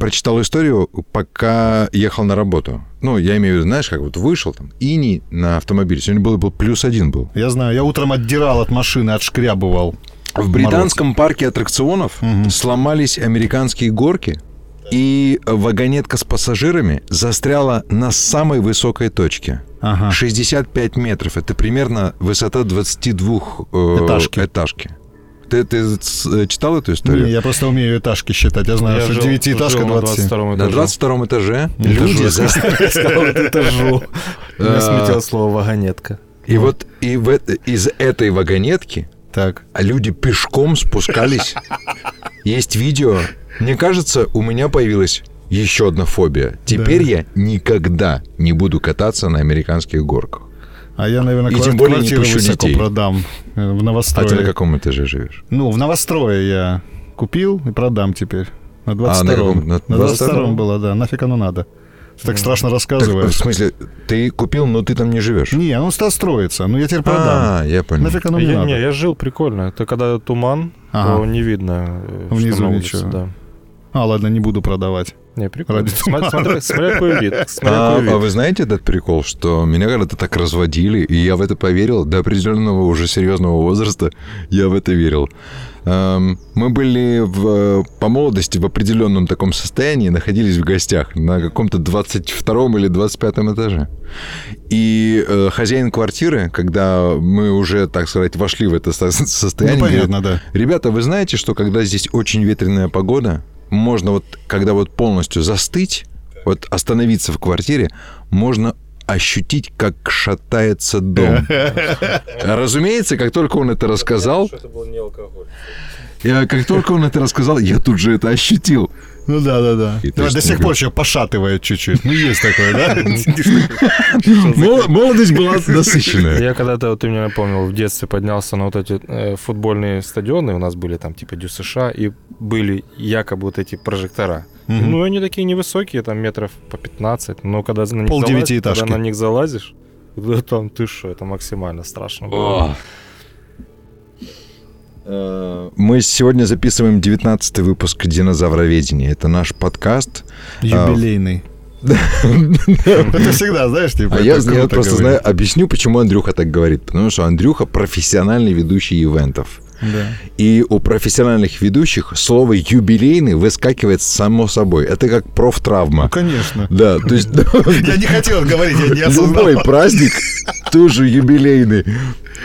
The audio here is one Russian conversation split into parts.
прочитал историю, пока ехал на работу. Ну, я имею в виду, знаешь, как вот вышел там, ини на автомобиле. Сегодня было, был плюс один был. Я знаю, я утром отдирал от машины, отшкрябывал. В британском парке аттракционов сломались американские горки, и вагонетка с пассажирами застряла на самой высокой точке. Ага. 65 метров. Это примерно высота 22 э, Этажки. этажки. Ты, ты э, читал эту историю? Не, я просто умею этажки считать. Я знаю, Я что жил- девятиэтажка жил на 27. 22 На этаже. 22 этаже Люди за- Сказал, этажу. Я сметил слово вагонетка. И вот и в это- из этой вагонетки Так. а люди пешком спускались. Есть видео. Мне кажется, у меня появилась еще одна фобия. Теперь я никогда не буду кататься на американских горках. А я, наверное, И квар- тем более не квартиру пущу высоко детей. продам э, в А ты новострое. на каком этаже живешь? Ну, в новострое я купил и продам теперь. На А, на 22-м. каком? На На 22-м 22-м? было, да. Нафиг оно надо. Ты так страшно Так, рассказываешь. в смысле, ты купил, но ты там не живешь? Не, он стал строиться. Ну, я теперь продам. А, я понял. Нафиг оно мне Я, надо. не, я жил прикольно. Это когда туман, Ага. то не видно, э, Внизу ничего. да. А, ладно, не буду продавать. Не, прикольно. Ради Смотря, смотря, смотря какой вид. Смотря А, какой вид. а вы знаете этот прикол, что меня когда-то так разводили, и я в это поверил до определенного уже серьезного возраста, я в это верил. Эм, Мы были в, по молодости в определенном таком состоянии, находились в гостях на каком-то 22 или 25 этаже. И э, хозяин квартиры, когда мы уже, так сказать, вошли в это со- состояние, Ну, говорит, понятно, да. Ребята, вы знаете, что когда здесь очень ветреная погода, можно вот, когда вот полностью застыть, вот остановиться в квартире, можно ощутить, как шатается дом. Разумеется, как только он это рассказал, я, как только он это рассказал, я тут же это ощутил. Ну да, да, да. И до сих пор еще пошатывает чуть-чуть. Ну, есть такое, да? Мол- Молодость была насыщенная. Я когда-то, вот ты меня напомнил, в детстве поднялся на вот эти э, футбольные стадионы, у нас были там типа Дю США, и были якобы вот эти прожектора. Ну, они такие невысокие, там метров по 15, но когда на них, залазишь, когда на них залазишь, да там ты что, это максимально страшно было. Э, Мы сегодня записываем 19 выпуск «Динозавроведения». Это наш подкаст. Юбилейный. Это всегда, знаешь, типа, А я, просто знаю, объясню, почему Андрюха так говорит. Потому что Андрюха профессиональный ведущий ивентов. Да. И у профессиональных ведущих слово «юбилейный» выскакивает само собой. Это как Ну, профтравма. конечно. Да, то есть Я не хотел говорить, я не осознал. любой праздник тоже юбилейный.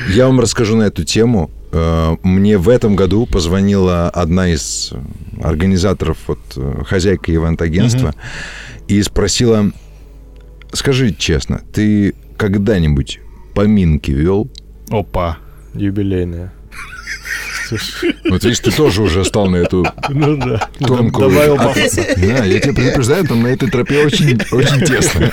Я вам расскажу на эту тему. Э, Мне в этом году позвонила одна из организаторов, вот, э, хозяйка ивент-агентства, и спросила, скажи честно, ты когда-нибудь поминки вел? Опа. Юбилейные. Вот видишь, ты тоже уже стал на эту Ну да. тонкую... Добавил А, пафоса. Да, я тебя предупреждаю, там на этой тропе очень, очень тесно.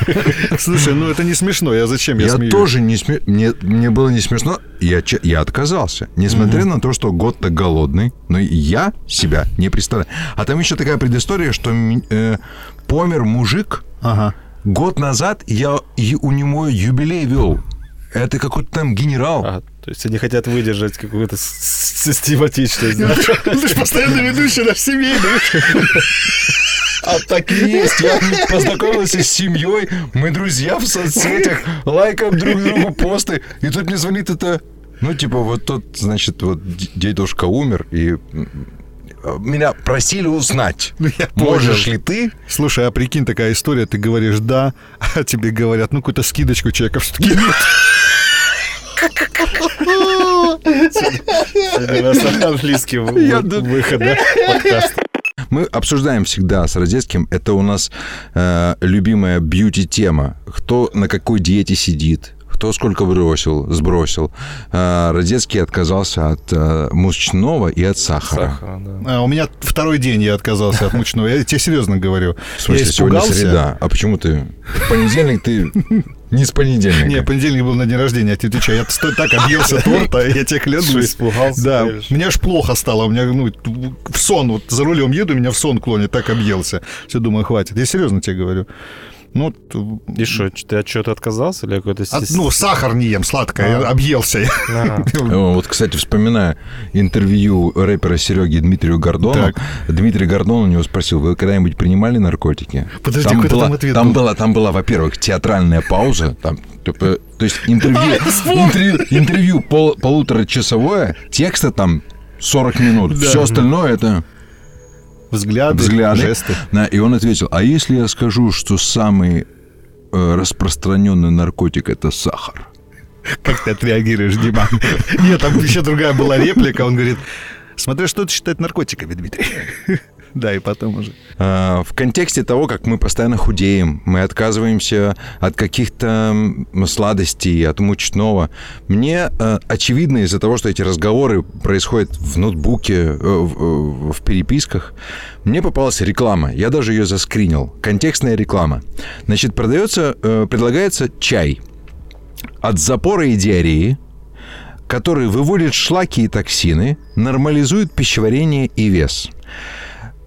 Слушай, ну это не смешно, я зачем я Я смеюсь? тоже не сме... мне, мне было не смешно, я, я отказался. Несмотря на то, что год-то голодный, но я себя не представляю. А там еще такая предыстория, что э, помер мужик Ага. год назад, я и у него юбилей вел. Это какой-то там генерал. А, то есть они хотят выдержать какую-то систематичность. да? Ты же постоянно ведущий наш семейный. А так и есть. Я познакомился с семьей, мы друзья в соцсетях, лайкаем друг другу посты. И тут мне звонит это... Ну, типа, вот тот, значит, вот дедушка умер, и м, меня просили узнать, Ну, я понял. можешь ли ты... Слушай, а прикинь, такая история, ты говоришь «да», а тебе говорят, ну, какую-то скидочку человека все-таки нет. Сегодня у нас английский выход, подкаста. Мы обсуждаем всегда с Родецким, это у нас э, любимая бьюти-тема. Кто на какой диете сидит, кто сколько бросил, сбросил. Э, Родецкий отказался от э, мучного и от сахара. Сахара, да. А, у меня второй день я отказался от мучного. Я тебе серьезно говорю. В смысле, я сегодня испугался. среда. А почему ты? В понедельник ты не с понедельника. Не, понедельник был на день рождения, я тебе отвечаю. Я так объелся торта, я тебе Что, клянусь. испугался? Да, мне аж плохо стало, у меня ну, в сон, вот за рулем еду, меня в сон клонит, так объелся. Все, думаю, хватит. Я серьезно тебе говорю. Ну, И что, ты от чего-то отказался или какой-то... от- ну, сахар не ем, сладкое, А. объелся я. Вот, кстати, вспоминая интервью рэпера Сереги Дмитрию Гордону, Так. Дмитрий Гордон у него спросил, вы когда-нибудь принимали наркотики? Подожди, какой была, там ответ там был? была, там была, во-первых, театральная пауза, там, типа, то есть интервью, интервью, интервью пол- полуторачасовое, текста там 40 минут, Да. все остальное это Взгляды, взгляды. жесты. Да, и он ответил, а если я скажу, что самый э, распространенный наркотик это сахар? Как ты отреагируешь, Дима? Нет, там еще другая была реплика. Он говорит, смотря что ты считает наркотиками, Дмитрий. Да, и потом уже. А, В контексте того, как мы постоянно худеем, мы отказываемся от каких-то сладостей, от мучного. Мне э, очевидно из-за того, что эти разговоры происходят в ноутбуке, э, в, э, в переписках, мне попалась реклама. Я даже ее заскринил. Контекстная реклама. Значит, продается, э, предлагается чай от запора и диареи, который выводит шлаки и токсины, нормализует пищеварение и вес.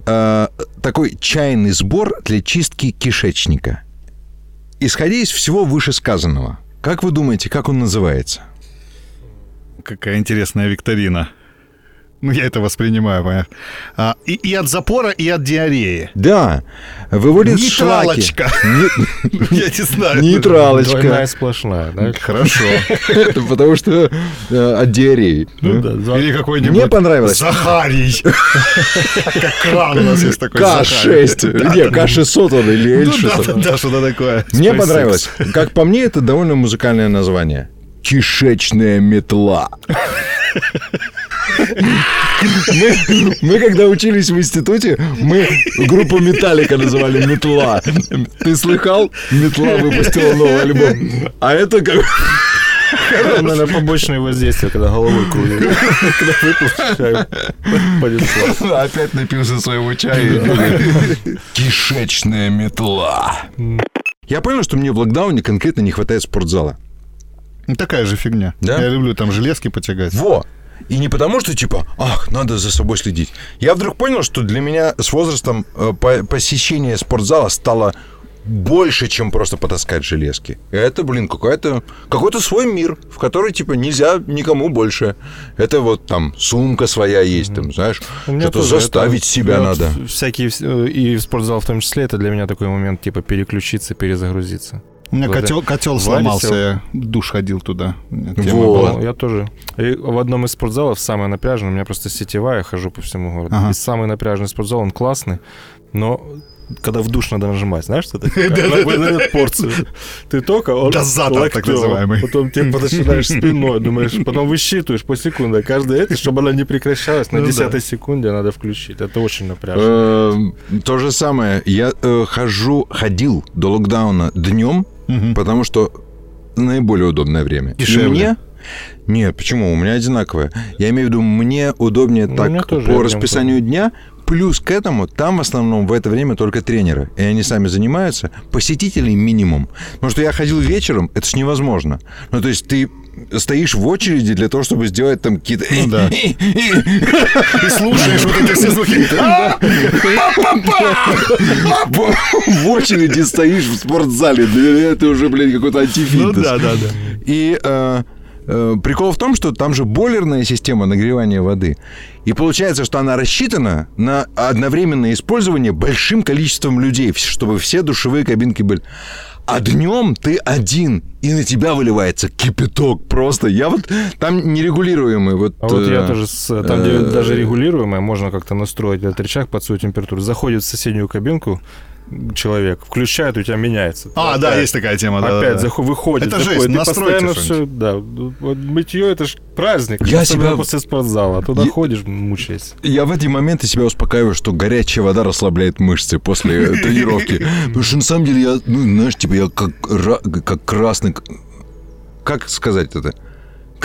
Э, такой чайный сбор для чистки кишечника. Исходя из всего вышесказанного, как вы думаете, как он называется? Какая интересная викторина. Ну, я это воспринимаю, понятно. А, и, и от запора, и от диареи. Да, выводит шлаки. Нейтралочка. Не- Я не знаю. Нейтралочка. Двойная сплошная, да? Хорошо. Это потому что э, от диареи. Ну Или какой-нибудь... Мне понравилось. Захарий. Как кран у нас есть такой Захарий. К6. Не, К600 он или Ну да, L600. да, что-то такое. Мне понравилось. Как по мне, это довольно музыкальное название. Кишечная метла. Мы, мы когда учились в институте, мы группу Металлика называли Метла. Ты слыхал? Метла выпустила новый альбом. А это как... Наверное, побочные воздействия, когда головой крутит. Когда выпил чай, понесло. Опять напился своего чая. Кишечная метла. Я понял, что мне в локдауне конкретно не хватает спортзала. Ну, Такая же фигня. Да? Я люблю там железки потягать. Во! И не потому, что типа, ах, надо за собой следить. Я вдруг понял, что для меня с возрастом э, по- посещение спортзала стало больше, чем просто потаскать железки. Это, блин, какой-то какой-то свой мир, в который, типа, нельзя никому больше. Это вот там сумка своя есть, там, знаешь, что-то заставить это- себя вот надо. Всякие, э, и в спортзал в том числе, это для меня такой момент, типа, переключиться, перезагрузиться. У меня котел, котел сломался, я душ ходил туда. Вот. была. Ну, Я тоже. И в одном из спортзалов, самый напряженный, у меня просто сетевая, я хожу по всему городу. Ага. И самый напряженный спортзал, он классный, но когда в душ надо нажимать, знаешь, что это? Порцию. Ты только он Дозатор, так называемый. Потом ты начинаешь спиной, думаешь, потом высчитываешь по секунде. Каждый это, чтобы она не прекращалась, на Ну да. десятой секунде надо включить. Это очень напряжно. Эм, То же самое. Я э, хожу, ходил до локдауна днем, Мгм. потому что наиболее удобное время. И Дешевле. мне... Нет, почему? У меня одинаковое. Я имею в виду, мне удобнее Ну, так по расписанию дня. Плюс к этому, там в основном в это время только тренеры. И они сами занимаются. Посетителей минимум. Потому что я ходил вечером, это ж невозможно. Ну, то есть ты стоишь в очереди для того, чтобы сделать там какие-то... Ну да. И слушаешь вот эти все звуки. В очереди стоишь в спортзале. Для меня это уже, блин, какой-то Ну антифитнес. да, да, да. И э, прикол в том, что там же бойлерная система нагревания воды. И получается, что она рассчитана на одновременное использование большим количеством людей, чтобы все душевые кабинки были. А днем ты один, и на тебя выливается кипяток просто. Я вот там нерегулируемый. Вот, А вот э, я тоже, с- там, где э, даже регулируемое, можно как-то настроить этот рычаг под свою температуру. Заходит в соседнюю кабинку человек, включает, у тебя меняется. А, да, есть такая тема. да, Опять да, да. выходит. Это жесть, заходит, и настройте постоянно все, да. Вот мытье это ж праздник. Я себя- после спортзала. Туда Я- ходишь, мучаешься. Я в эти моменты себя успокаиваю, что горячая вода расслабляет мышцы после тренировки. Потому что на самом деле я, ну, знаешь, типа я как, как красный... Как сказать это?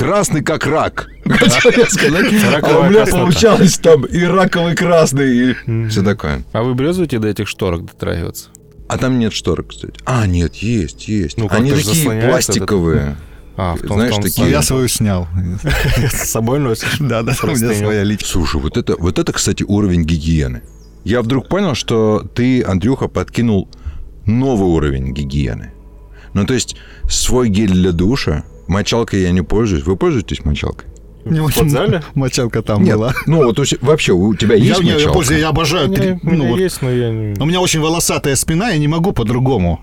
Красный как рак. Хотел я сказать. А у меня получалось там и раковый красный, и все такое. А вы брезуете до этих шторок дотрагиваться? А там нет шторок, кстати. А, нет, есть, есть. Ну, Они такие пластиковые. А, в том, Знаешь, в том такие- Я свою снял. с собой носишь? Да, да, у меня своя личка. Слушай, вот это, вот это, кстати, уровень гигиены. Я вдруг понял, что ты, Андрюха, подкинул новый уровень гигиены. Ну, то есть, свой гель для душа, мочалкой я не пользуюсь. Вы пользуетесь мочалкой? Не В очень спортзале? мочалка там Нет. была. Ну, вот у се- вообще, у тебя Я, есть я мочалка? пользуюсь, я обожаю. У три- меня, у ну, меня вот. есть, но я не... У меня очень волосатая спина, я не могу по-другому.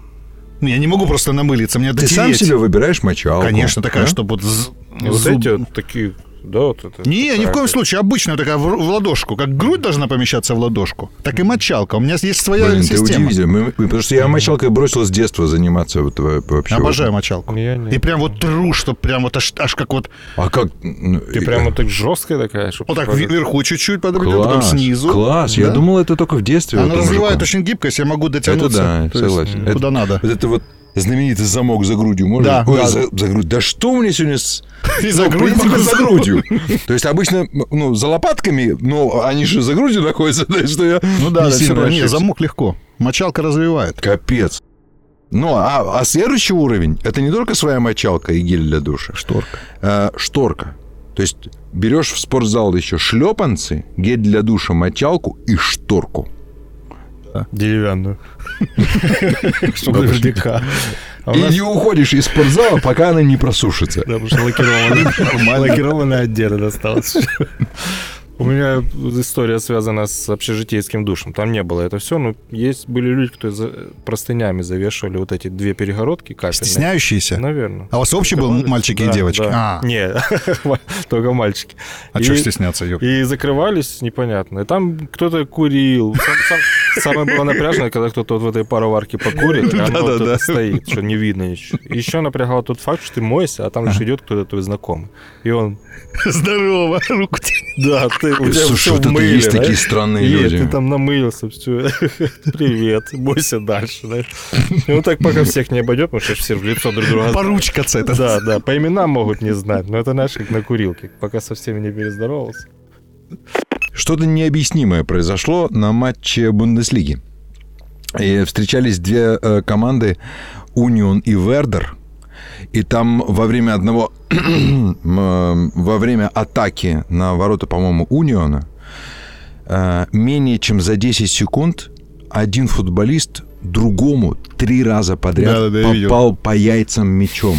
Ну, Я не могу просто намылиться, мне Ты сам себе выбираешь мочалку. Конечно, такая, да? чтобы вот... з- Вот зуб- эти вот такие, да, вот это. Не, ни в коем случае. Обычная такая в, в ладошку. Как грудь должна помещаться в ладошку, так и мочалка. У меня есть своя Блин, ты система. удивительно. Мы- потому что я мочалкой бросил с детства заниматься вот, во- вообще. Обожаю мочалку. Я не- И прям вот тру, что прям вот аж, аж как вот... А как? ну, Ты прям вот так жесткая такая, чтобы... Вот так вверху чуть-чуть подойдет, потом Класс, снизу. класс. Я Да. думал, это только в детстве. Она развивает очень гибкость, я могу дотянуться. да, То есть, согласен. м, Это- Куда надо. Вот это вот знаменитый замок за грудью можно? Да, Ой, да. за, за грудь. Да что меня сегодня с... И за Ну, в грудь принципе, могу за грудью. То есть обычно, ну, за лопатками, но они же за грудью находятся, так что я Ну да, не да, сильно. Не, замок легко. Мочалка развивает. Капец. Ну, а, а следующий уровень, это не только своя мочалка и гель для душа. Шторка. а, шторка. То есть берешь в спортзал еще шлепанцы, гель для душа, мочалку и шторку. Деревянную. Чтобы наверняка. А И не уходишь из спортзала, пока она не просушится. Да, потому что лакированная, лакированная отдельно досталась. У меня история связана с общежитейским душем. Там не было это все, но есть были люди, кто простынями завешивали вот эти две перегородки капельные. Стесняющиеся? Наверное. А у вас общий был мальчики и Да, девочки? да. А. Не, только мальчики. А И- что стесняться, ёп? И закрывались, непонятно. И там кто-то курил. Сам- сам- Самое было напряжное, когда кто-то вот в этой пароварке покурит, и оно тут стоит, что не видно ничего. Еще напрягал тот факт, что ты мойся, а там лишь идет кто-то твой знакомый. И он, Здорово, руку да, ты, у тебя Слушай, вот мыле, есть да? такие странные И люди. ты там намылился, все. Привет, бойся дальше. вот так пока всех не обойдет, потому что все в лицо друг друга Поручкаться это. Да, да, по именам могут не знать, но это, знаешь, как на курилке, пока со всеми не перездоровался. Что-то необъяснимое произошло на матче Бундеслиги. И встречались две э, команды Унион и Вердер. И там во время одного м, во время атаки на ворота, по-моему, Униона э, менее чем за 10 секунд один футболист другому три раза подряд я видел. попал по яйцам мячом.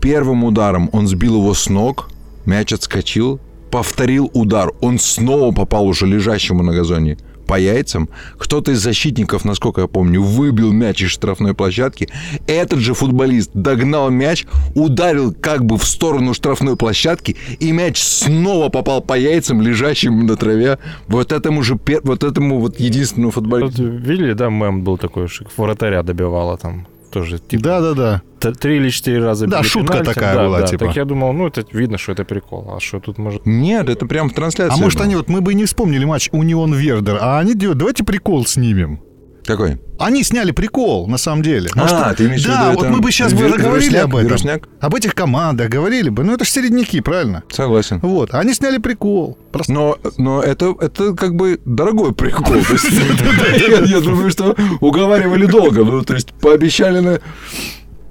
Первым ударом он сбил его с ног, мяч отскочил, повторил удар, он снова попал уже лежащему на газоне по яйцам. Кто-то из защитников, насколько я помню, выбил мяч из штрафной площадки. Этот же футболист догнал мяч, ударил как бы в сторону штрафной площадки, и мяч снова попал по яйцам, лежащим на траве. Вот этому же, вот этому вот единственному футболисту. видели, да, мем был такой, вратаря добивала там тоже, типа, Да-да-да. т- три или четыре раза Да, шутка пенальти. такая Да, была, да. типа. Так я думал, ну, это видно, что это прикол. А что тут может... Нет, это прям в трансляции. А может было. они вот, мы бы и не вспомнили матч Унион Вердер, а они делают, давайте прикол снимем. Какой? Они сняли прикол, на самом деле. А, ты имеешь в да, виду вот мы бы сейчас бы говорили об этом. вирусняк? Об этих командах говорили бы. Ну, это же середняки, правильно? Согласен. Вот. Они сняли прикол. Просто Но, но это, это как бы дорогой прикол. Я думаю, что уговаривали долго. Ну, то есть пообещали на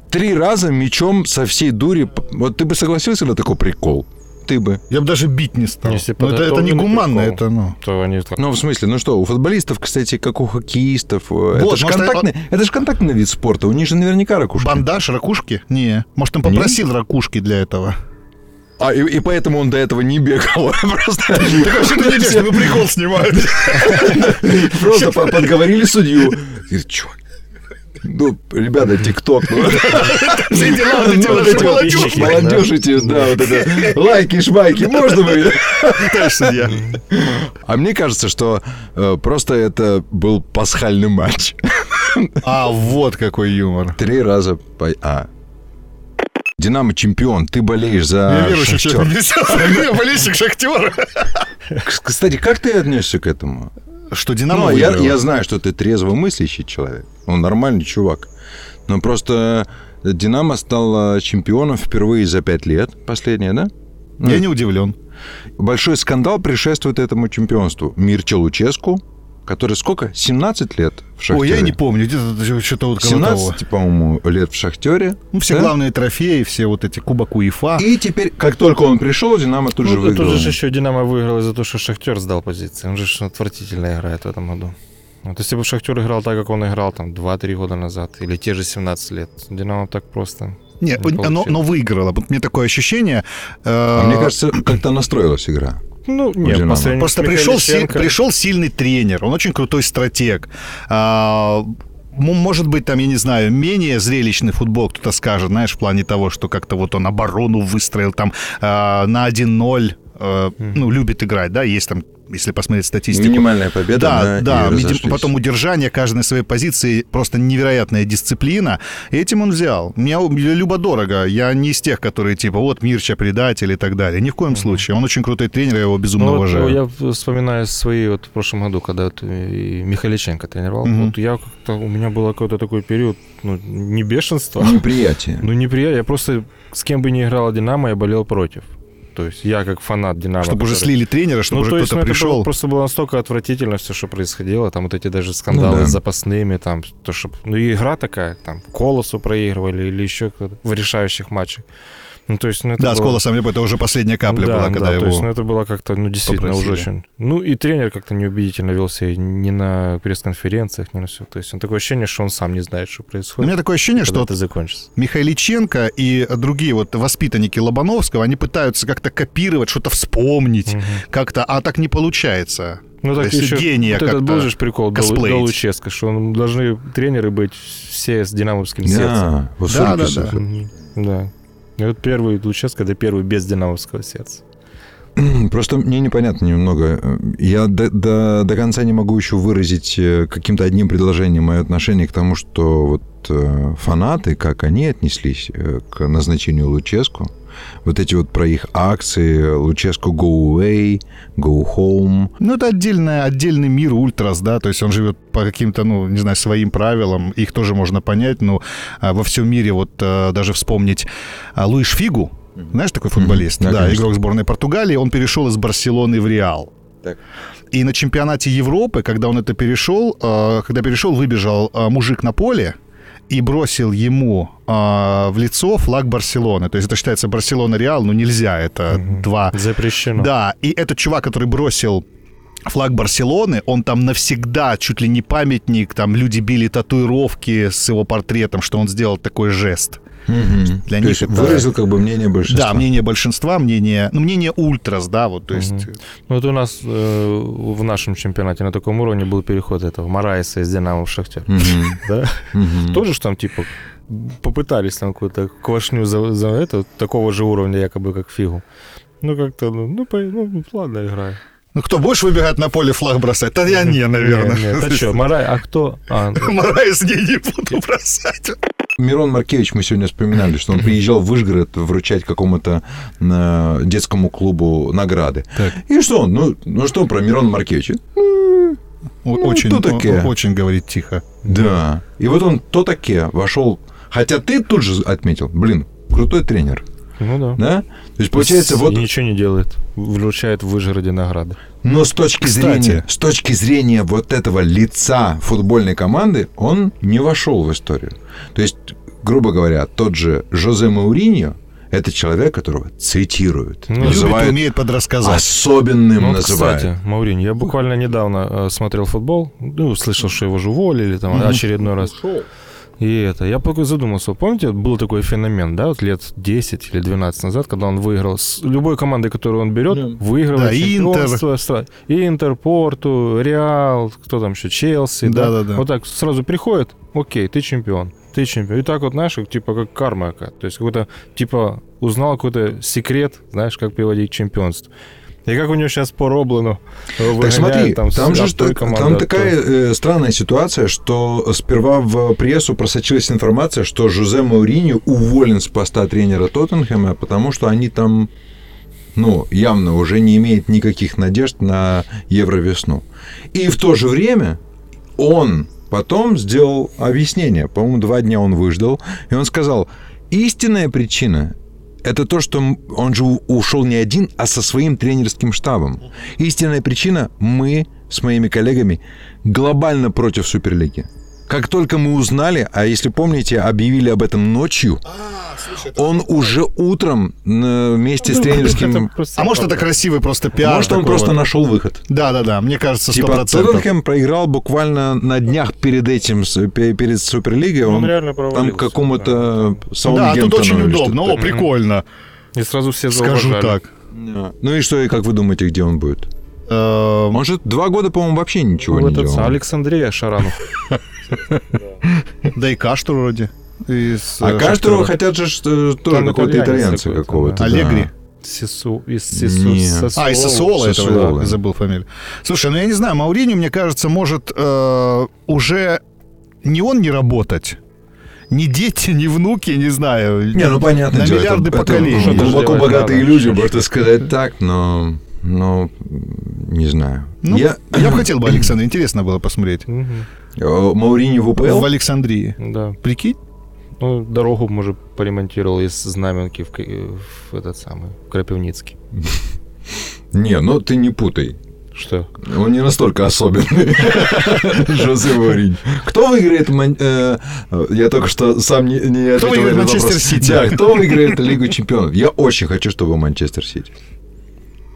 три раза мечом со всей дури. Вот ты бы согласился на такой прикол? Ты бы. я бы даже бить не стал. Если Ну, это, это не гуманно, это, ну... То они так, Ну, в смысле, ну что, у футболистов, кстати, как у хоккеистов, э, это Вот, же может, контактный, это ж контактный вид спорта. У них же наверняка ракушки. Бандаж, ракушки? Не. Может, он попросил ракушки для этого. А, и, и поэтому он до этого не бегал. Просто, Так вообще ты не вы прикол снимают. просто по- подговорили судью. Говорит, чё? Ну, ребята, ТикТок, ну, эти Ну, эти молодежь. молодежь эти, да, вот это лайки, шмайки, можно вы? Товарищ судья. А мне кажется, что э, просто это был пасхальный матч. А, вот какой юмор. Три раза по... А. Динамо чемпион, ты болеешь Я за верующий Шахтер. человек. Я болельщик Шахтера. Кстати, как ты относишься к этому? Что Динамо Ну, я, я знаю, что ты трезвомыслящий человек. Он нормальный чувак. Но просто Динамо стал чемпионом впервые за пять лет. Последнее, да? Я не удивлен. Большой скандал предшествует этому чемпионству. Мирча Луческу, который сколько? 17 лет в Шахтере. Ой, я не помню. Где-то что-то вот около того. 17, по-моему, лет в Шахтере. Ну, все Да? главные трофеи, все вот эти кубок УЕФА. И теперь, как только он пришел, Динамо тут же Ну, выиграл. тут же еще Динамо выиграл из-за того, что Шахтер сдал позиции. Он же отвратительно играет в этом году. Вот если бы Шахтер играл так, как он играл там 2-3 года назад, или те же 17 лет, Динамо так просто Не, не но, но выиграла. Вот мне такое ощущение. э, А мне кажется, как-то настроилась игра. Ну, Динамо. нет, по сравнению Просто с пришел, си- пришел сильный тренер, он очень крутой стратег. А, может быть, там, я не знаю, менее зрелищный футбол, кто-то скажет, знаешь, в плане того, что как-то вот он оборону выстроил там а, на 1-0, э, ну, любит играть, да, есть там, если посмотреть статистику. Минимальная победа, Да, да, да, и видимо, разошлись. потом удержание каждой на своей позиции, просто невероятная дисциплина. И этим он взял. Мне любо-дорого. Я не из тех, которые типа, вот Мирча предатель и так далее. Ни в коем случае. Он очень крутой тренер, я его безумно Ну, вот, уважаю. я вспоминаю свои вот в прошлом году, когда вот и Михаличенко тренировал. Мгм. Вот я как-то, у меня был какой-то такой период, ну, не бешенства, Неприятие. ну, неприятно. Я просто с кем бы ни играла Динамо, я болел против. То есть я как фанат Динамо. Чтобы уже который- слили тренера, чтобы ну, уже кто-то ну, пришел. было- просто было настолько отвратительно все, что происходило. Там вот эти даже скандалы Ну да. с запасными, там, то, что... Ну, и игра такая, там, Колосу проигрывали или еще кто-то в решающих матчах. Ну, то есть, ну, это Да, с было- Колосом это уже последняя капля да, была, да, когда то его... есть, ну, это было как-то, ну, действительно, уже попросили. очень... Ну, и тренер как-то неубедительно вел себя ни на пресс-конференциях, ни на все. То есть, он такое ощущение, что он сам не знает, что У происходит. меня такое ощущение, что это закончится. Михайличенко и другие вот воспитанники Лобановского, они пытаются как-то копировать, что-то вспомнить, Мгм. как-то, а так не получается. Ну, То так еще гения вот этот был же прикол до, косплеить. до Луческо, что он- должны тренеры быть все с динамовским сердцем. Да, вот Да, да, да. Да. И вот первый Луческо, это первый без динамовского сердца. Просто мне непонятно немного. Я до, до, до конца не могу еще выразить э, каким-то одним предложением мое отношение к тому, что вот э, фанаты, как они отнеслись э, к назначению Луческу. Вот эти вот про их акции, Луческу go away, go home. Ну, это отдельная, отдельный мир ультрас, да, то есть он живет по каким-то, ну, не знаю, своим правилам, их тоже можно понять, но а, во всем мире вот а, даже вспомнить а, Луиш Фигу, знаешь, такой футболист, Да, да, конечно. игрок сборной Португалии, он перешел из Барселоны в Реал. Так. И на чемпионате Европы, когда он это перешел, а, когда перешел, выбежал а, мужик на поле и бросил ему а, в лицо флаг Барселоны. То есть это считается Барселона-Реал, но нельзя, это Мгм. два Запрещено. да, и этот чувак, который бросил флаг Барселоны, он там навсегда чуть ли не памятник, там люди били татуировки с его портретом, что он сделал такой жест. Мгм. Для То них есть это- выразил как бы мнение большинства. Да, мнение большинства, мнение, ну, мнение ультрас, да, вот, то есть... Мгм. Ну, вот у нас э, в нашем чемпионате на таком уровне был переход этого Мараиса из Динамо в Шахтер. Мгм. Да? Мгм. Тоже ж там, типа, попытались там какую-то квашню за, за это, такого же уровня якобы, как Фигу. Ну, как-то, ну, ну, по- ну, ладно, играй. Ну, кто, будешь выбегать на поле флаг бросать? Да я не, наверное. Нет, нет, а что, Марай, а кто? А, Мараис не, не буду бросать. Мирон Маркевич, мы сегодня вспоминали, что он приезжал в Вышгород вручать какому-то э, детскому клубу награды. Так. И что он? Ну, ну что про Мирона Маркевича? О- Очень, кто такие? очень говорит тихо. Да. И вот он то таке вошел. Хотя ты тут же отметил, блин, крутой тренер. Ну да. Да? То есть, получается, И вот... ничего не делает. Вручает в Выжгороде награды. Но с точки Кстати. зрения, с точки зрения вот этого лица футбольной команды, он не вошел в историю. То есть, грубо говоря, тот же Жозе Мауриньо это человек, которого цитируют, Ну, Любит, называют умеет подрассказать. особенным, Ну, называют. кстати, Мауринь, я буквально недавно э, смотрел футбол, ну, слышал, что его же уволили там Мгм. очередной раз. И это, я пока задумался, помните, был такой феномен, да, вот лет 10 или 12 назад, когда он выиграл с любой командой, которую он берет, Да. выигрывает Да, чемпионство, стра- Интер, Порту, Реал, кто там еще, Челси, да? Да-да-да. Вот так сразу приходит, окей, ты чемпион, ты чемпион. И так вот, знаешь, как, типа как карма какая-то. То есть какой-то, типа, узнал какой-то секрет, знаешь, как приводить к чемпионству. И как у него сейчас по Роблану Так смотри, там, с же команды, там такая э, странная ситуация, что сперва в прессу просочилась информация, что Жозе Мауриньо уволен с поста тренера Тоттенхэма, потому что они там, ну, явно уже не имеют никаких надежд на Евровесну. И в то же время он потом сделал объяснение. По-моему, два дня он выждал, и он сказал, истинная причина это то, что он же ушел не один, а со своим тренерским штабом. Истинная причина – мы с моими коллегами глобально против Суперлиги. Как только мы узнали, а если помните, объявили об этом ночью, он уже утром э, вместе с тренерским... А может, это красивый просто пиар? Может, он просто нашел выход. Да-да-да, мне кажется, сто Типа процентов. Тоттенхэм проиграл буквально на днях перед этим, перед Суперлигой. Он реально там какому-то Да, Саутгемптону тут очень удобно. О, прикольно. И сразу все Скажу так. Ну и что, и как вы думаете, где он будет? Эм, же два года, по-моему, вообще ничего Ну, не этот делал. Александрия Шаранов. Да и Каштур вроде. А э, Шахтера. хотят же что- тоже какого-то итальянец итальянца какой-то, какого-то. Аллегри. Сису, из Не. Сису, А, из Сосуола этого, Сосуола. да, забыл фамилию. Слушай, ну я не знаю, Мауриню, мне кажется, может э, уже не он не работать, ни дети, ни внуки, не знаю. Не, ну понятно. На дело, миллиарды это, поколений. Это глубоко богатые люди, можно сказать так, но, но не знаю. Ну, я, я бы хотел бы, Александр, интересно было посмотреть. Э, Маурини в УПЛ? В Александрии. Да. Прикинь? Ну, дорогу, может, поремонтировал из Знаменки в, в этот самый, в Крапивницкий. Не, ну ты не путай. Что? Он не настолько особенный. Жозе Мауриньо. Кто выиграет... Э, Я только что сам не, Кто ответил на выиграет Манчестер. Сити? Да, кто выиграет Лигу Чемпионов? Я очень хочу, чтобы Манчестер Сити.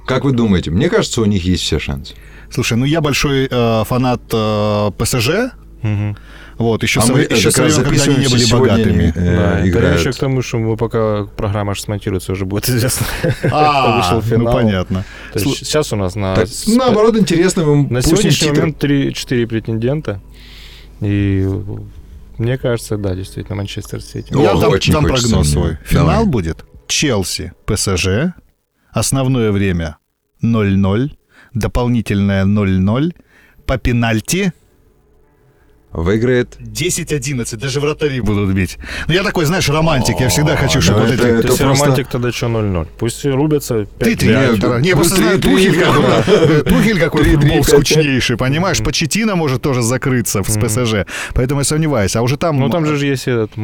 Как вы думаете? Мне кажется, у них есть все шансы. Слушай, ну я большой э, фанат э, ПСЖ. Мгм. Вот, еще, А со, мы еще со времен, когда они не были богатыми. э, Да, играют. еще к тому, что мы пока программа аж смонтируется, уже будет известно. А, вышел ну финал. понятно. То есть сейчас у нас на... Так, с- наоборот, интересно. вы На сегодняшний титр- момент 3-4 претендента. И мне кажется, да, действительно, Манчестер Сити. О, Я очень дам хочется прогноз мне. свой. Финал Давай. будет Челси, ПСЖ. Основное время 0-0. Дополнительное 0-0. По пенальти Выиграет. 10-11. Даже вратари будут бить. Ну, я такой, знаешь, романтик. Я всегда хочу, чтобы ну вот эти... То это есть просто- романтик тогда что 0-0? Пусть рубятся Ты 5 тренер. Не, ну, просто знаю, Тухель какой, э, Тухель какой Три- футбол скучнейший, понимаешь? Почетина может тоже закрыться с ПСЖ. Поэтому я сомневаюсь. А уже там... Ну там же есть этот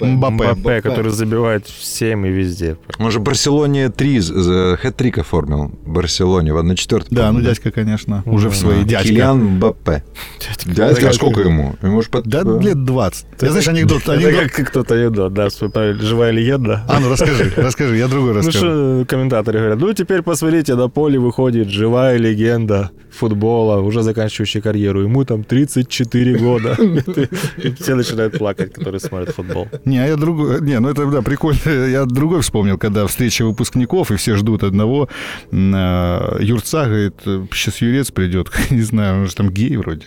Мбаппе, который забивает всем и везде. Он же Барселоне 3 хэт-трик оформил. Барселоне в 1-4. Да, ну дядька, конечно, уже в своей дядька. Килиан Мбаппе. Дядька, сколько ему? Ему ж под- Да, лет 20. Я, знаешь, анекдот... Это анекдот- как кто-то анекдот, да, вспоминает, живая легенда. А, ну расскажи, расскажи, я другой Ну расскажу. что, комментаторы говорят, ну теперь посмотрите, на поле выходит живая легенда футбола, уже заканчивающий карьеру. Ему там 34 года. Все начинают плакать, которые смотрят футбол. Не, а я другой... Не, ну это, да, прикольно. Я другой вспомнил, когда встреча выпускников, и все ждут одного. э, Юрца, говорит, сейчас Юрец придет. Не знаю, он же там гей вроде.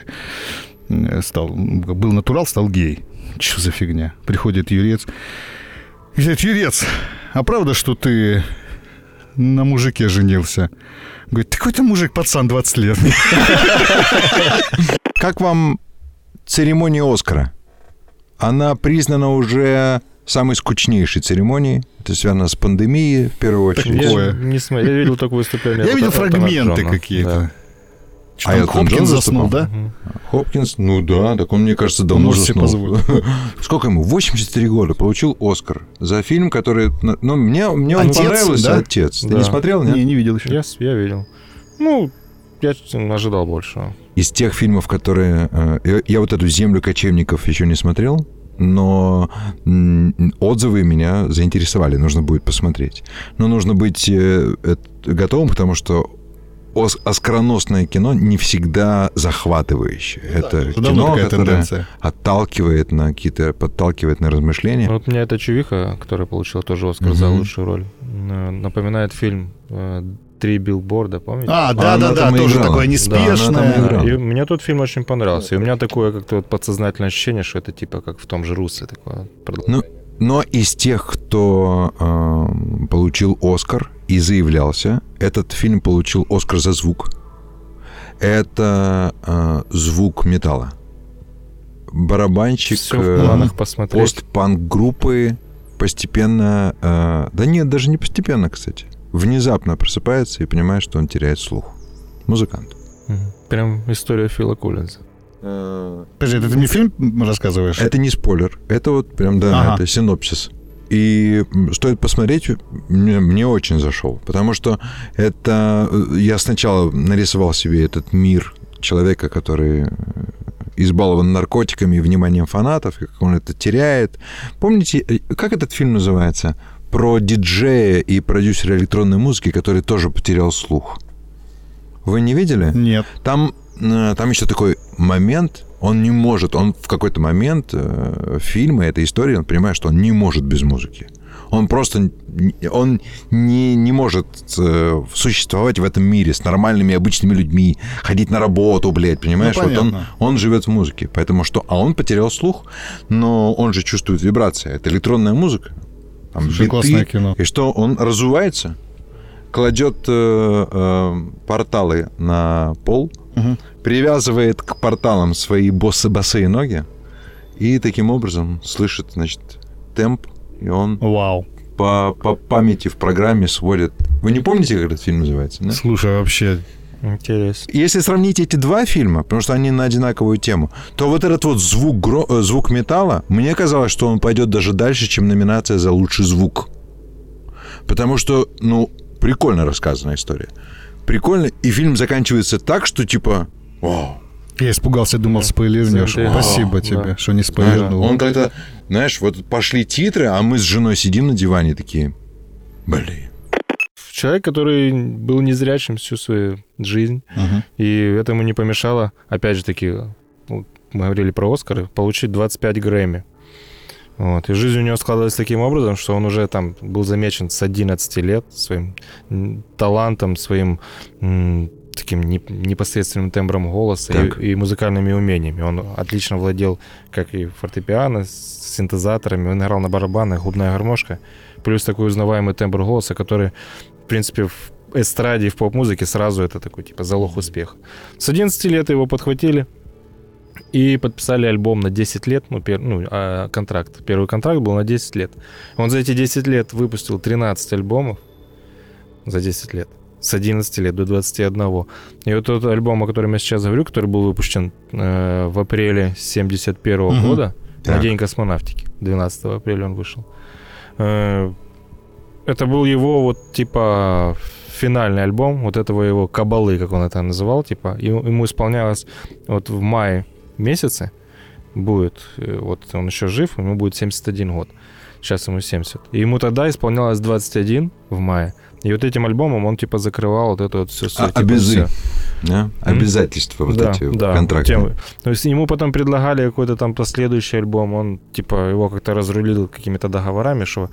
Стал, был натурал, стал гей. Что за фигня? Приходит Юрец. Говорит, Юрец, а правда, что ты на мужике женился? Говорит, такой ты мужик, пацан, 20 лет. Как вам церемония Оскара? Она признана уже самой скучнейшей церемонией. Это связано с пандемией, в первую очередь. Такое. Я не смотрел, я видел только выступление. Я видел фрагменты какие-то. Что А там, Элтон Джон Хопкинс заснул, да? Мгм. Хопкинс, ну да, так он, мне кажется, давно может себе заснул. Сколько ему? 83 года. Получил Оскар за фильм, который... Ну, мне, мне он Отец, понравился. да? Отец. Ты Да. не смотрел, нет? Не, не видел еще. Я, я видел. Ну, я ожидал большего. Из тех фильмов, которые... э, Я, я вот эту «Землю кочевников» еще не смотрел, но отзывы меня заинтересовали. Нужно будет посмотреть. Но нужно быть э, эт- готовым, потому что оскароносное кино не всегда захватывающее. Это это кино, которое тенденция. отталкивает на какие-то, подталкивает на размышления. Ну, Вот мне эта чувиха, которая получила тоже Оскар за Мгм. лучшую роль, э, напоминает фильм э, «Три билборда», помните? А, да, да, да, там тоже играла. такое Да, неспешное. играла. И мне тот фильм очень понравился. И у меня такое как-то вот подсознательное ощущение, что это типа как в том же Русле такое. продолжение. Но из тех, кто э, получил Оскар и заявлялся, этот фильм получил Оскар за звук. Это э, звук металла. Барабанщик Все в э, планах посмотреть. постпанк-группы постепенно... э, да нет, даже не постепенно, кстати. Внезапно просыпается и понимает, что он теряет слух. Музыкант. Прям история Фила Коллинза. Подожди, это ты мне фильм рассказываешь? Это не спойлер, это вот прям, да, Ага. это синопсис. И стоит посмотреть, мне, мне очень зашел, потому что это... э, Я сначала нарисовал себе этот мир человека, который э, избалован наркотиками и вниманием фанатов, как он это теряет. Помните, э, как этот фильм называется? Про диджея и продюсера электронной музыки, который тоже потерял слух. Вы не видели? Нет. Там, э, там еще такой момент, он не может, он в какой-то момент э, фильма, этой истории, он понимает, что он не может без музыки. Он просто он не, не может э, существовать в этом мире с нормальными обычными людьми, ходить на работу, блядь, понимаешь? Ну, вот он, он живет в музыке. Поэтому что? А он потерял слух, но он же чувствует вибрации. Это электронная музыка. Там Слушай, биты. классное кино. И что, он разувается, кладет э, э, порталы на пол, Мгм. привязывает к порталам свои боссы, босые ноги и таким образом слышит, значит, темп, и он Вау. по, по памяти в программе сводит. Вы не помните, как этот фильм называется? да? Слушай, вообще, Интересно. Если сравнить эти два фильма, потому что они на одинаковую тему, то вот этот вот звук, гро- э, звук металла, мне казалось, что он пойдет даже дальше, чем номинация за лучший звук. Потому что, ну, прикольно рассказанная история. Прикольно, и фильм заканчивается так, что типа... Вау, я испугался, думал, спойлернешь. Смотри. Спасибо Вау, тебе, да. что не спойлернул. Он как-то, знаешь, вот пошли титры, а мы с женой сидим на диване такие, блин. Человек, который был незрячим всю свою жизнь, Мгм. и это ему не помешало, опять же таки, мы говорили про Оскары, получить 25 Грэмми. Вот. И жизнь у него складывалась таким образом, что он уже там был замечен с 11 лет своим талантом, своим таким не- непосредственным тембром голоса Так. и, и музыкальными умениями. Он отлично владел как и фортепиано, с синтезаторами, он играл на барабанах, губная гармошка, плюс такой узнаваемый тембр голоса, который, в принципе, в эстраде и в поп-музыке сразу это такой, типа, залог успеха. С 11 лет его подхватили и подписали альбом на 10 лет, ну, пер- ну, а, контракт. Первый контракт был на 10 лет. Он за эти 10 лет выпустил 13 альбомов за 10 лет. С 11 лет до 21. И вот тот альбом, о котором я сейчас говорю, который был выпущен э, в апреле 71 Мгм. года, на Так. День космонавтики, 12 апреля он вышел. Э, Это был его вот типа финальный альбом, вот этого его кабалы, как он это называл, типа, ему исполнялось вот в мае месяце будет, э, вот он еще жив, ему будет 71 год, сейчас ему 70. И ему тогда исполнялось 21 в мае, и вот этим альбомом он типа закрывал вот это вот все. А- обязы. Да? Обязательства вот да, эти да, контракты. тем- то есть ему потом предлагали какой-то там последующий альбом, он типа его как-то разрулил какими-то договорами, что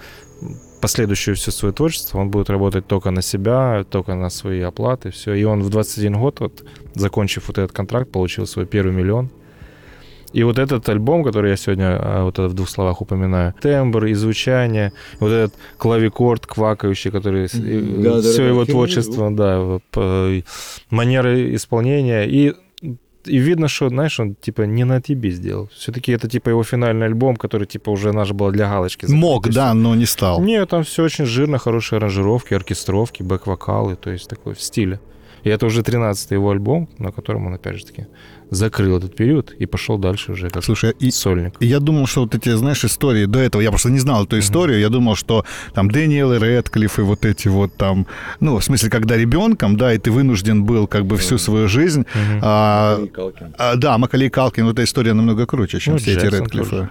последующее все свое творчество он будет работать только на себя, только на свои оплаты, все. И он в 21 год, вот, закончив вот этот контракт, получил свой первый миллион. И вот этот альбом, который я сегодня а, вот в двух словах упоминаю, тембр и звучание, вот этот клавикорд квакающий, который. Да, все да, его творчество, да, манеры исполнения и и видно, что, знаешь, он типа не на тебе сделал. Все-таки это типа его финальный альбом, который типа уже наш был для галочки. Мог, да, но не стал. Нет, там все очень жирно, хорошие аранжировки, оркестровки, бэк-вокалы, то есть такой в стиле. И это уже 13-й его альбом, на котором он, опять же таки, закрыл этот период и пошел дальше уже как Слушай, и сольник. я думал, что вот эти, знаешь, истории до этого, я просто не знал эту историю, я думал, что там Дэниел и Рэдклифф и вот эти вот там, ну, в смысле, когда ребенком, да, и ты вынужден был как бы всю свою жизнь, Мгм. а, а, да, Макалей Калкин, вот эта история намного круче, чем Ну, все эти Джексон Рэдклиффы.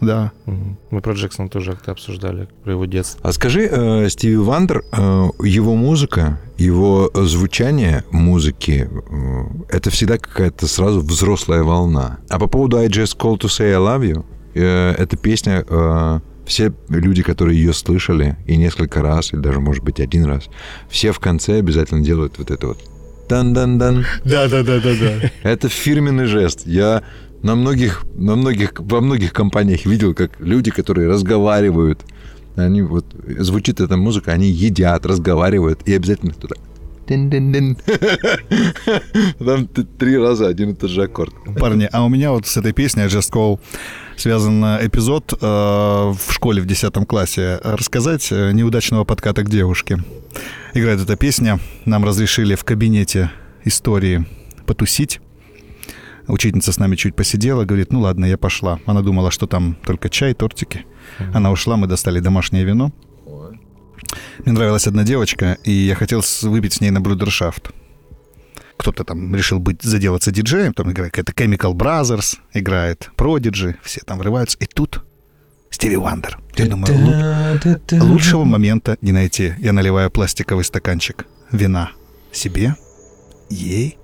Да. Мгм. Мы про Джексона тоже как-то обсуждали, про его детство. А скажи, э, Стиви Вандер, э, его музыка, его звучание музыки, э, это всегда какая-то сразу взрослая волна. А по поводу I Just Call to Say I Love You, э, эта песня, э, все люди, которые ее слышали и несколько раз, или даже, может быть, один раз, все в конце обязательно делают вот это вот. Дан-дан-дан. Да, да, да, да, да. Это фирменный жест. Я на многих, на многих, во многих компаниях видел, как люди, которые разговаривают, они вот звучит эта музыка, они едят, разговаривают и обязательно кто-то «дин-дин-дин». Там три раза один и тот же аккорд. Парни, а у меня вот с этой песней Just Call связан эпизод э, в школе в 10 классе. Рассказать э, неудачного подката к девушке. Играет эта песня. Нам разрешили в кабинете истории потусить. Учительница с нами чуть посидела, говорит, ну ладно, я пошла. Она думала, что там только чай, тортики. Она ушла, мы достали домашнее вино. Мне нравилась одна девочка, и я хотел выпить с ней на брудершафт. кто-то там решил быть, заделаться диджеем, там играет какая-то Chemical Brothers, играет Prodigy, все там врываются, и тут Стиви Вандер. Я думаю, лу- лучшего момента не найти. Я наливаю пластиковый стаканчик вина себе, ей,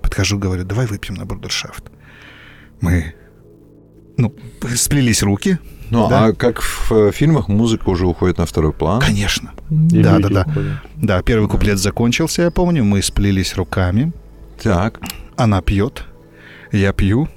подхожу, говорю, давай выпьем на брудершафт. Мы, ну, сплелись руки, Ну, Да. а как в э, фильмах музыка уже уходит на второй план? конечно. И Да, да, да. уходят. Да, первый куплет закончился, я помню, мы сплелись руками, Так. она пьет, я пью,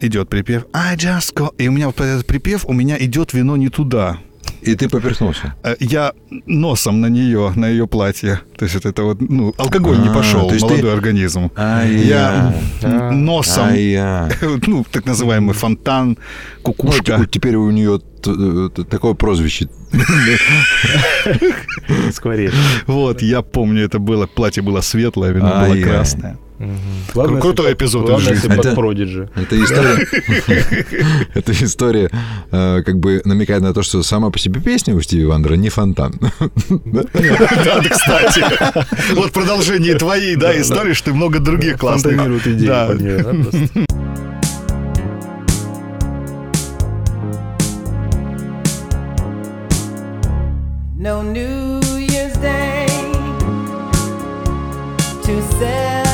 идет припев I just go... И у меня вот этот припев, у меня идет вино не туда. И ты поперхнулся. Э, Я носом на нее, на ее платье. То есть вот это вот, ну, алкоголь не А, пошел, то есть молодой ты- организм. Я носом, ну, так называемый фонтан, кукушка. теперь у нее т- такое прозвище. Скворец. Вот, я помню, это было, платье было светлое, вино было Ай-яй. Красное. Ладно, Крутой если эпизод жизни. если Это- Продиджи. Это история, эта история э, как бы намекает на то, что сама по себе песня у Стиви Вандера не фонтан. Да? Кстати. Вот продолжение твоей, да, истории, что много других классных. Идеи. No New Year's Day to celebrate.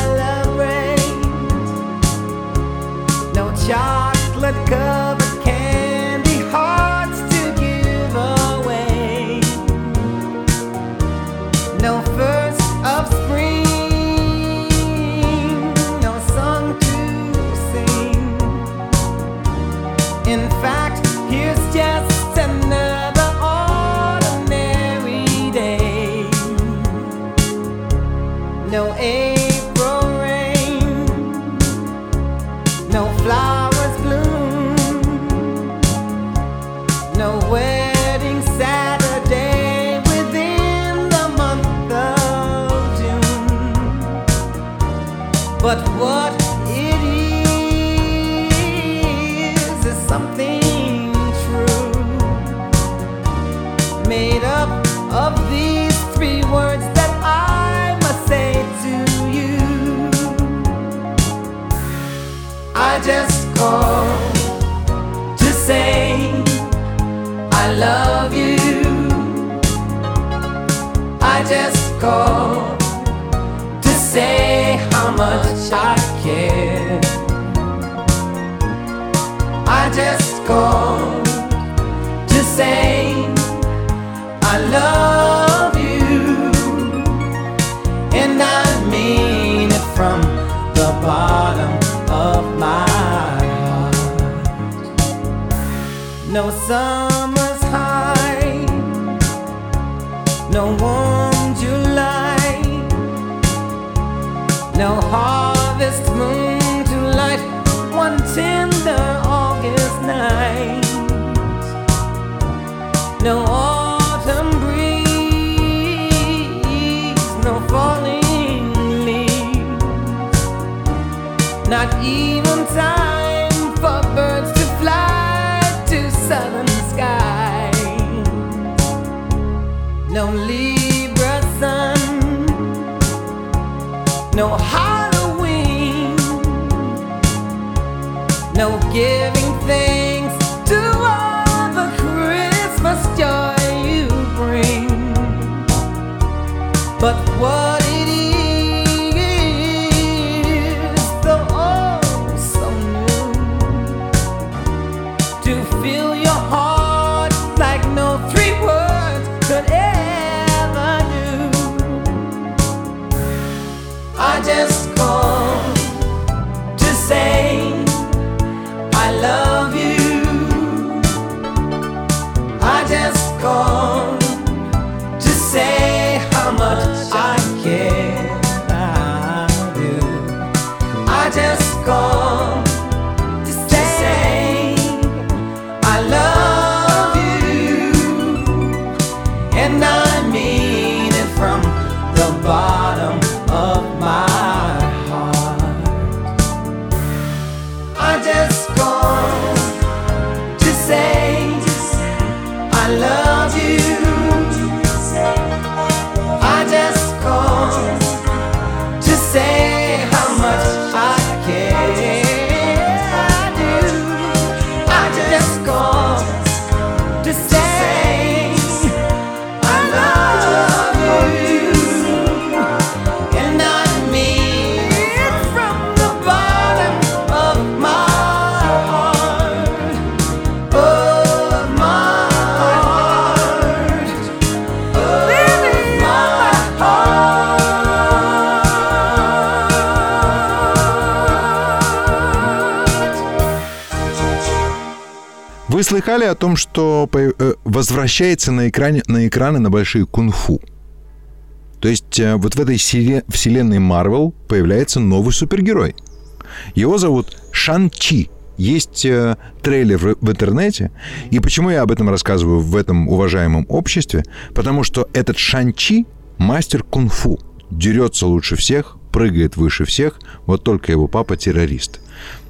Вы слыхали о том, что э, возвращается на, экране, на экраны на большие кунг-фу? То есть э, вот в этой селе- вселенной Марвел появляется новый супергерой. Его зовут Шан-Чи. Есть э, трейлер в, в интернете. И почему я об этом рассказываю в этом уважаемом обществе? Потому что этот Шан-Чи мастер кунг-фу. Дерется лучше всех, прыгает выше всех. Вот только его папа террорист.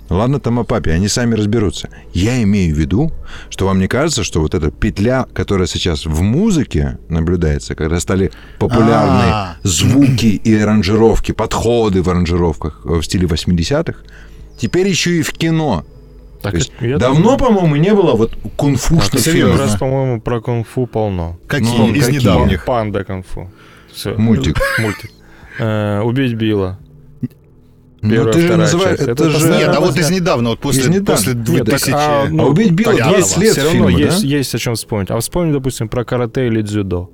Ладно там о папе, они сами разберутся. Я имею в виду, что вам не кажется, что вот эта петля, которая сейчас в музыке наблюдается, когда стали популярны А. звуки и аранжировки, подходы в аранжировках э, в стиле 80-х, теперь еще и в кино. Так, То есть я давно, по-моему, не было вот кунг-фушных фильмов. раз, по-моему, про кунг-фу полно. Какие Ну, из какие? недавних? Панда кунг-фу. Все. Мультик. Мультик. Э, Убить Билла. Ну, Первая, ты же называешь... часть. Это, Это же... Нет, а вот из недавно, вот после, Из недавно. после Нет, 2000... так, а, ну, А убить Билла. 10 лет Все равно фильма, есть, да? есть о чем вспомнить. А вспомни, допустим, про карате или дзюдо.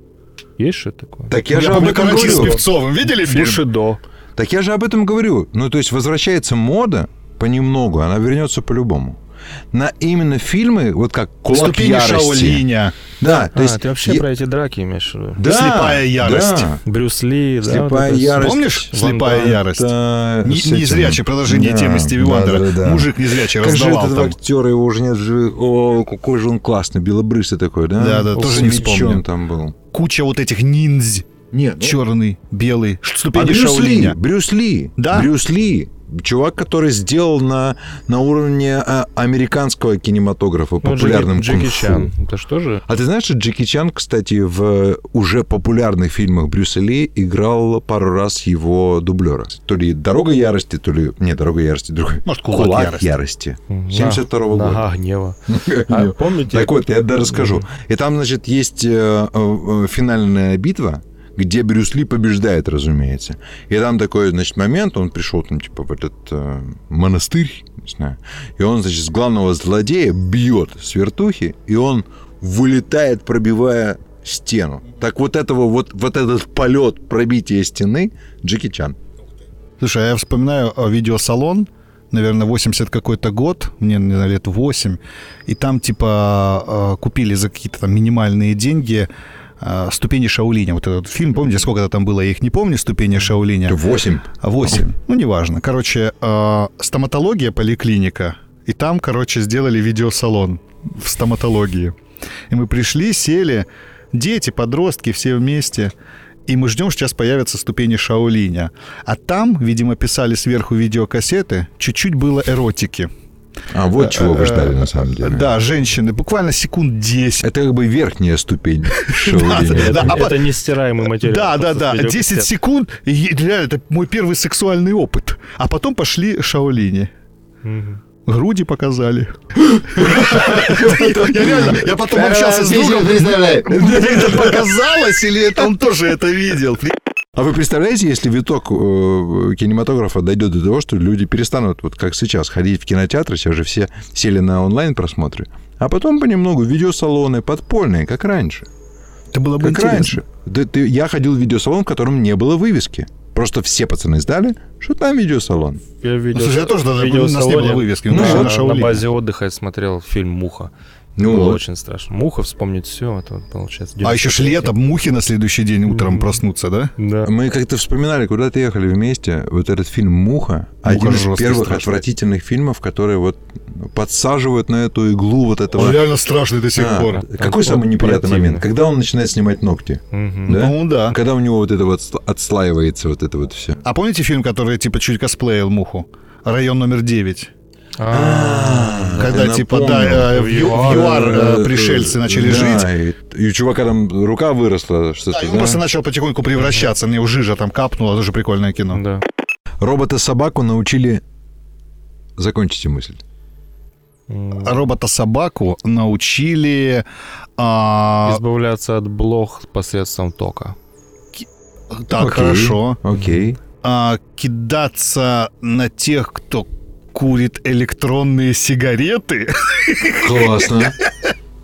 Есть что-то такое? Так я, Я же об этом «Карате с говорю. Певцовым». Видели фильм? Бушидо. Так я же об этом говорю. Ну, то есть возвращается мода понемногу, она вернется по-любому. На именно фильмы, вот как «Кулак Ступени ярости». Шаолиня. Да, то А, есть... ты вообще я- про эти драки имеешь в виду? Да, «Слепая ярость». да. Брюс Ли, да? Слепая вот ярость. Помнишь Ван «Слепая Дам. ярость»? Не- Незрячее продолжение Да, темы Стиви да, Вандера. да, да. Мужик незрячий Как же раздавал этот там. актер, его уже нет же... О, какой же он классный, белобрысый такой, да? Да, да, О, тоже не вспомню. там был. Куча вот этих ниндзь. Нет, Черный, белый. А Ступени Брюс Ли, Шаолиня. Брюс Ли. Да? Брюс Ли. Чувак, который сделал на, на уровне а, американского кинематографа Ну, Джеки- популярным Джеки кунг-фу. Чан. Это что же? А ты знаешь, что Джеки Чан, кстати, в уже популярных фильмах Брюса Ли играл пару раз его дублера. То ли «Дорога ярости», то ли... Нет, «Дорога ярости» другой. Может, «Кулак ярости». 72 года. Нога гнева. А помните? Так вот, я да расскажу. И там, значит, есть э, э, финальная битва, где Брюс Ли побеждает, разумеется. И там такой, значит, момент, он пришел там, типа, в этот э, монастырь, не знаю, и он, значит, с главного злодея бьет с вертухи, и он вылетает, пробивая стену. Так вот этого вот, вот этот полет пробития стены Джеки Чан. Слушай, а я вспоминаю э, видеосалон, наверное, 80 какой-то год, мне, наверное, лет 8, и там, типа, э, купили за какие-то там минимальные деньги «Ступени Шаолиня». Вот этот фильм, помните, сколько там было, я их не помню, «Ступени Шаолиня». Восемь. А, 8. Ну, неважно. Короче, э, стоматология, поликлиника. И там, короче, сделали видеосалон в стоматологии. И мы пришли, сели, дети, подростки, все вместе. И мы ждем, что сейчас появятся ступени Шаолиня. А там, видимо, писали сверху видеокассеты, чуть-чуть было эротики. А вот чего вы ждали, на самом деле. Да, женщины, буквально секунд 10. Это как бы верхняя ступень Это нестираемый материал. Да, да, да. с 10 видеокассет. секунд. Реально, это мой первый сексуальный опыт. А потом пошли Шаолини. Груди показали. Я реально, я потом общался с другом. Это показалось или это он тоже это видел? А вы представляете, если виток э, кинематографа дойдет до того, что люди перестанут, вот как сейчас, ходить в кинотеатры, сейчас же все сели на онлайн-просмотры, а потом понемногу видеосалоны подпольные, как раньше. Это было бы Как интересно. раньше. Да ты- я ходил в видеосалон, в котором не было вывески. Просто все пацаны сдали, что там видеосалон. Я видел. слушай, я тоже тогда- у нас не было вывески, Ну, на на, Шаолинь. базе отдыха я смотрел фильм «Муха». Ну, было вот. очень страшно. «Муха» вспомнить все, это вот получается. А еще ж 93. летом мухи на следующий день утром проснуться, да? Да. Мы как-то вспоминали, куда-то ехали вместе. Вот этот фильм «Муха» один из первых страшный. отвратительных фильмов, которые вот подсаживают на эту иглу вот этого... реально страшный до сих А, пор. Какой Он самый неприятный противный. момент? Когда он начинает снимать ногти. Мгм. Да? Ну да. Когда у него вот это вот отслаивается вот это вот все. А помните фильм, который типа чуть косплеил муху? Район номер 9. А, Когда я типа, да, э, в ЮАР, э, пришельцы начали жить. И, у чувака там рука выросла, что-то, он просто начал потихоньку превращаться. Мне у жижа там капнуло, тоже прикольное кино. Да. Робота-собаку научили... Закончите мысль. Робота-собаку научили... а, Избавляться от блох посредством тока. так, Окей, хорошо. Окей. А, кидаться на тех, кто курит электронные сигареты, Классно.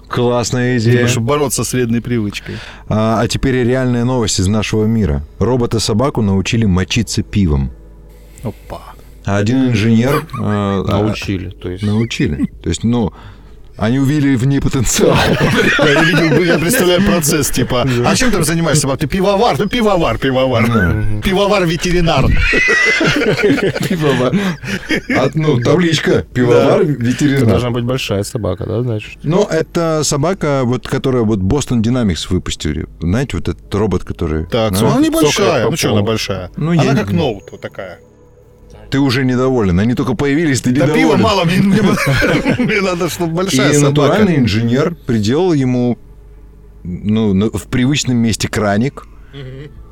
Классная идея. чтобы бороться с вредной привычкой. А, а теперь реальная новость из нашего мира. Робота-собаку научили мочиться пивом. Опа. А один инженер... э, Научили. То есть Научили. То есть, ну, Они увидели в ней потенциал. Я представляю процесс, типа, а чем ты занимаешься? Ты пивовар, ну пивовар, пивовар. Пивовар-ветеринар. Пивовар. А, Ну, табличка. Пивовар, ветеринар. Должна быть большая собака, да, значит? Ну, это собака, вот, которая вот Boston Dynamics выпустили. Знаете, вот этот робот, который... Так, она небольшая. Ну что, она большая? Ну, Она как ноут вот такая. Ты уже недоволен. Они только появились, ты Да недоволен. пива мало, мне, мне- надо, чтобы большая И собака. натуральный инженер приделал ему ну, в привычном месте краник.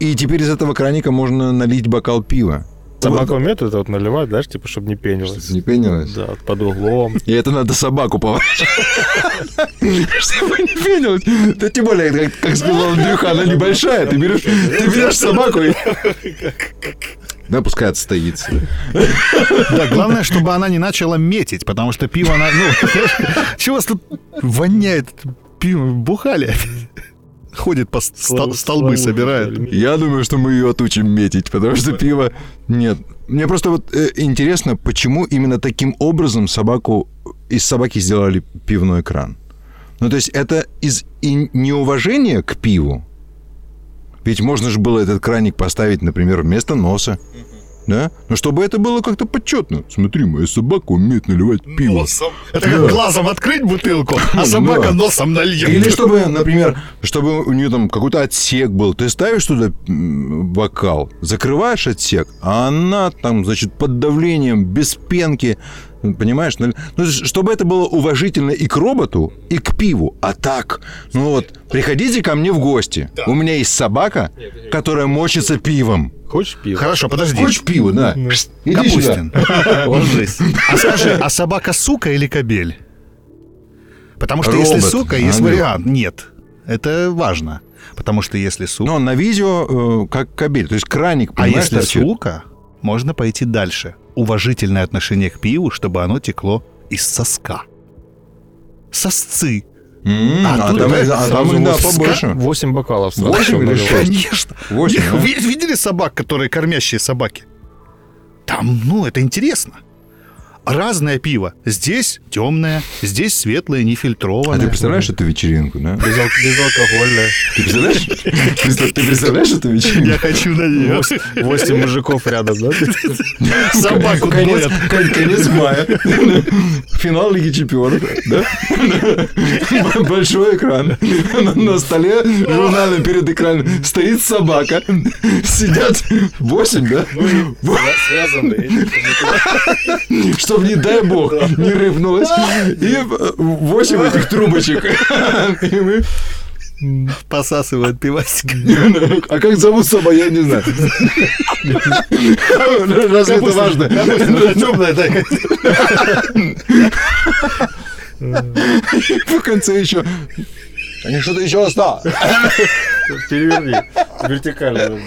И теперь из этого краника можно налить бокал пива. Собака умеет это вот наливать, знаешь, типа, чтобы не пенилась. Не пенилось? Да, вот под углом. И это надо собаку поворачивать. Чтобы не пенилось. Да тем более, как, сказал Андрюха, она небольшая. Ты берешь, ты берешь собаку и... Да, пускай отстоится. Да, главное, чтобы она не начала метить, потому что пиво, она, ну, чего вас тут воняет? Пиво бухали? Ходит по ста- столбы, собирает. Я думаю, что мы ее отучим метить, потому что пиво... Нет. Мне просто вот э, интересно, почему именно таким образом собаку... Из собаки сделали пивной кран. Ну, то есть это из и неуважения к пиву. Ведь можно же было этот краник поставить, например, вместо носа. Да? Но чтобы это было как-то почетно. Смотри, моя собака умеет наливать пиво. Это как глазом открыть бутылку, а собака Да. носом нальет. Или чтобы, например, чтобы у нее там какой-то отсек был. Ты ставишь туда бокал, закрываешь отсек, а она там, значит, под давлением, без пенки, понимаешь? Ну, ну, чтобы это было уважительно и к роботу, и к пиву. А так, ну вот, приходите ко мне в гости. У меня есть собака, которая мочится пивом. Хочешь пиво? Хорошо, подожди. Хочешь пиво, да? Иди Капустин. сюда. Ложись. А скажи, а собака сука или кобель? Потому что Робот, если сука, есть Андрюх. вариант. Нет. Это важно. Потому что если сука... Но на видео э, как кабель, то есть краник, а если торчит. сука, можно пойти дальше. Уважительное отношение к пиву, чтобы оно текло из соска. Сосцы. М, А А тут там, а там сразу да, вот побольше. Восемь бокалов сразу. Восемь чтобы или наливать. шесть? Конечно. Восемь, Не, да? Видели собак, которые кормящие собаки? Там, ну, это интересно. Разное пиво. Здесь темное, здесь светлое, А нефильтрованное. ты представляешь эту вечеринку, да? Без ал- Безалкогольное. Ты представляешь? Представ- Ты представляешь эту вечеринку? Я хочу на нее. Восемь мужиков рядом, да? Собаку кон- конец мая. Финал Лиги Чемпионов. Да? Большой экран. На, столе журнальном перед экраном стоит собака. Сидят восемь, да? Связанные. Чтобы, не дай бог, не рыпнулось. И э, восемь этих трубочек. И мы- Посасывают пивасик. А как зовут собаку, я не знаю. Разве это важно? Темная такая. В конце еще... Они что-то еще осталось. Переверни. Вертикально.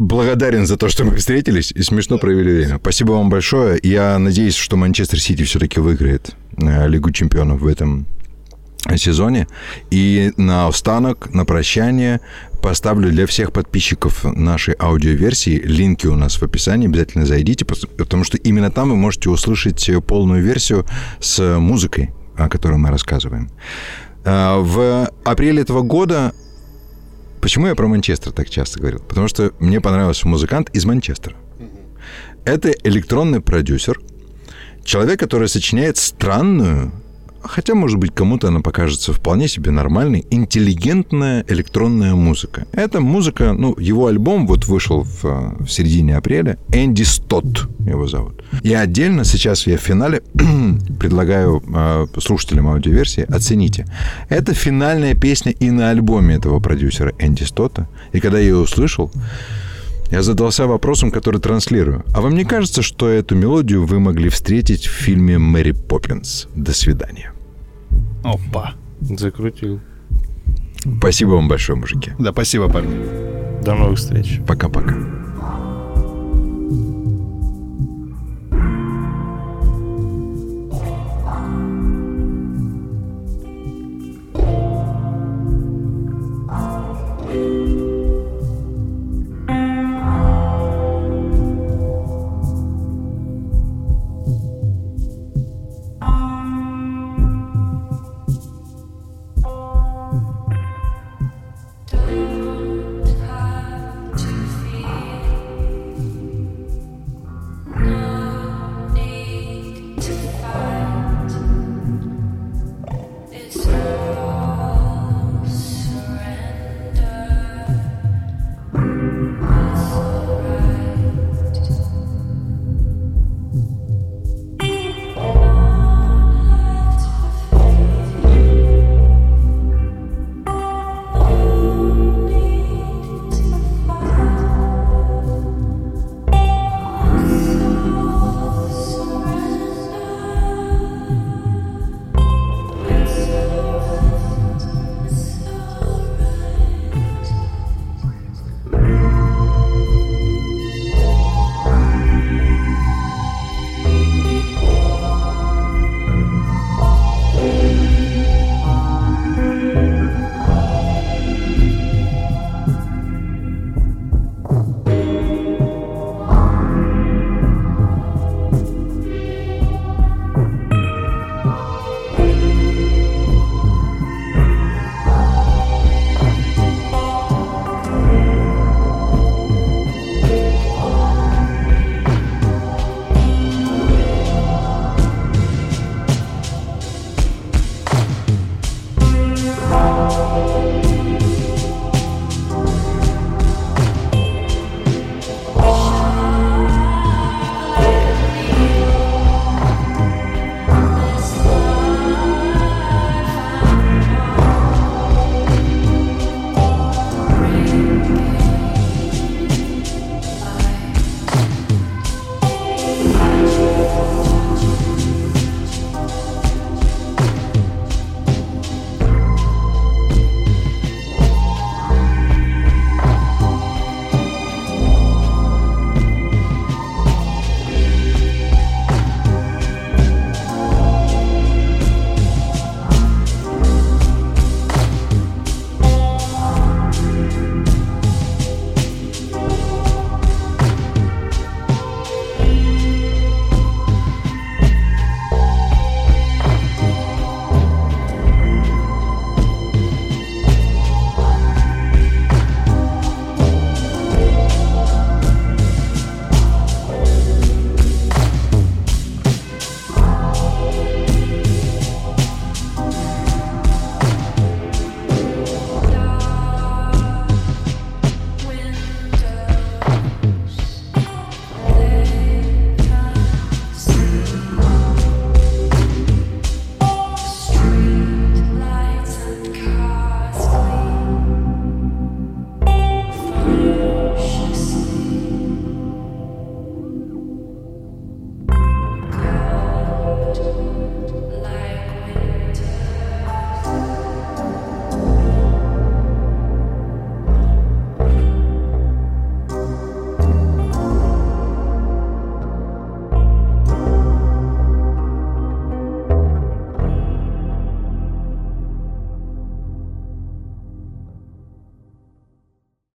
Благодарен за то, что мы встретились и смешно провели время. Спасибо вам большое. Я надеюсь, что Манчестер Сити все-таки выиграет э, Лигу чемпионов в этом сезоне. И на останок, на прощание поставлю для всех подписчиков нашей аудиоверсии линки у нас в описании. Обязательно зайдите, потому что именно там вы можете услышать полную версию с музыкой, о которой мы рассказываем. Э, В апреле этого года Почему я про Манчестер так часто говорил? Потому что мне понравился музыкант из Манчестера. Это электронный продюсер, человек, который сочиняет странную, хотя, может быть, кому-то она покажется вполне себе нормальной, интеллигентная электронная музыка. Это музыка, ну, его альбом вот вышел в, э, в середине апреля. Энди Стотт его зовут. И отдельно сейчас я в финале предлагаю э, слушателям аудиоверсии оцените. Это финальная песня и на альбоме этого продюсера Энди Стотта. И когда я ее услышал, я задался вопросом, который транслирую. А вам не кажется, что эту мелодию вы могли встретить в фильме «Мэри Поппинс»? До свидания. Опа. Закрутил. Спасибо вам большое, мужики. Да, спасибо, парни. До новых встреч. Пока-пока.